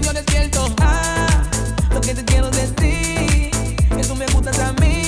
sueño despierto. Ah, lo que te quiero decir, que tú me gustas a mí.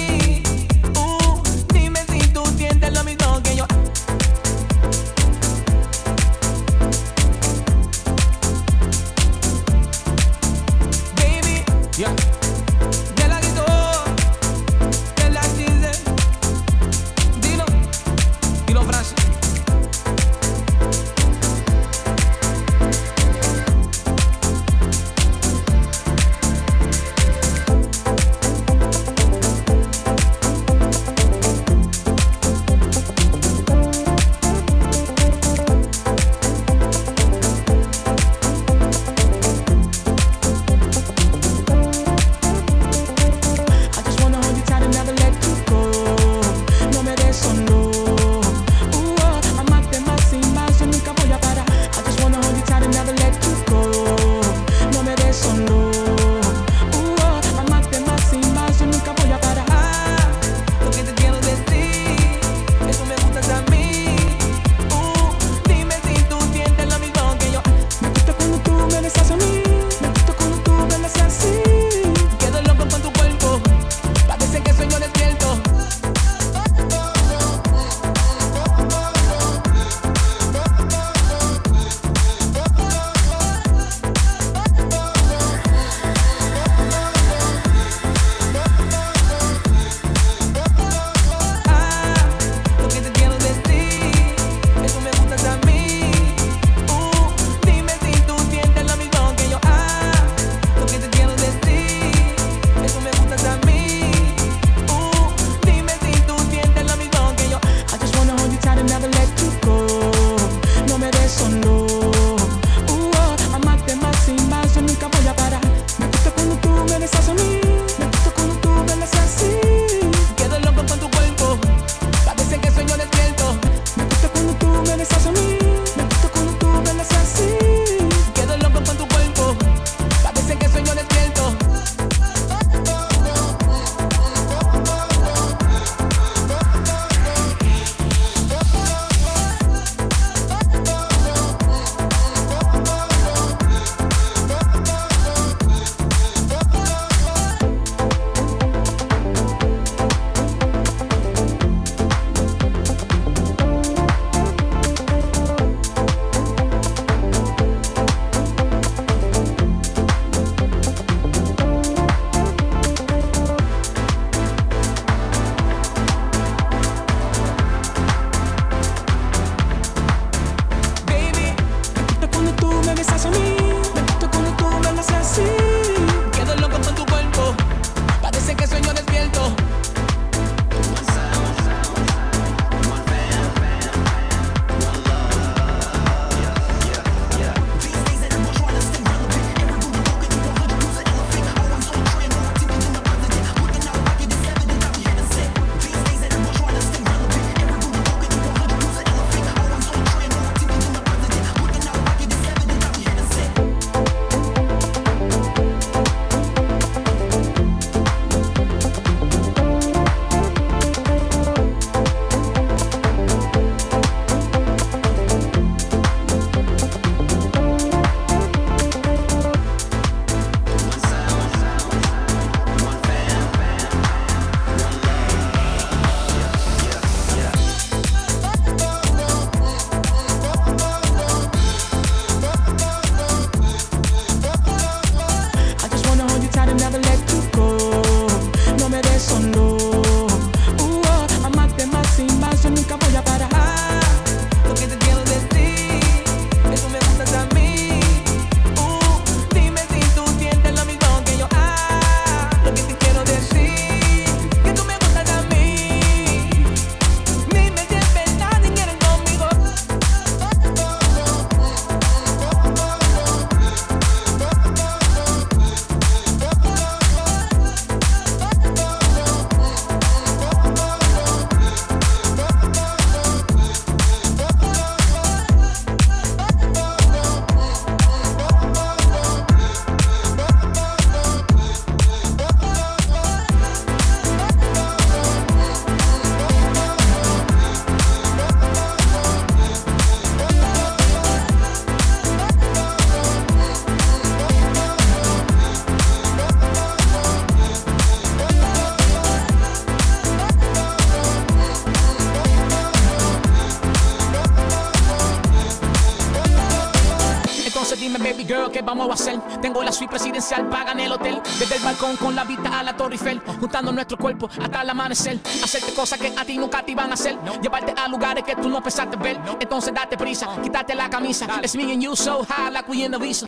¿Qué vamos a hacer? Tengo la suite presidencial, pagan el hotel. Desde el balcón con la vista a la Torre Eiffel. Juntando nuestro cuerpo hasta el amanecer. Hacerte cosas que a ti nunca te iban a hacer. Llevarte a lugares que tú no pensaste ver. Entonces date prisa, quítate la camisa. It's me and you so high like we in the visa.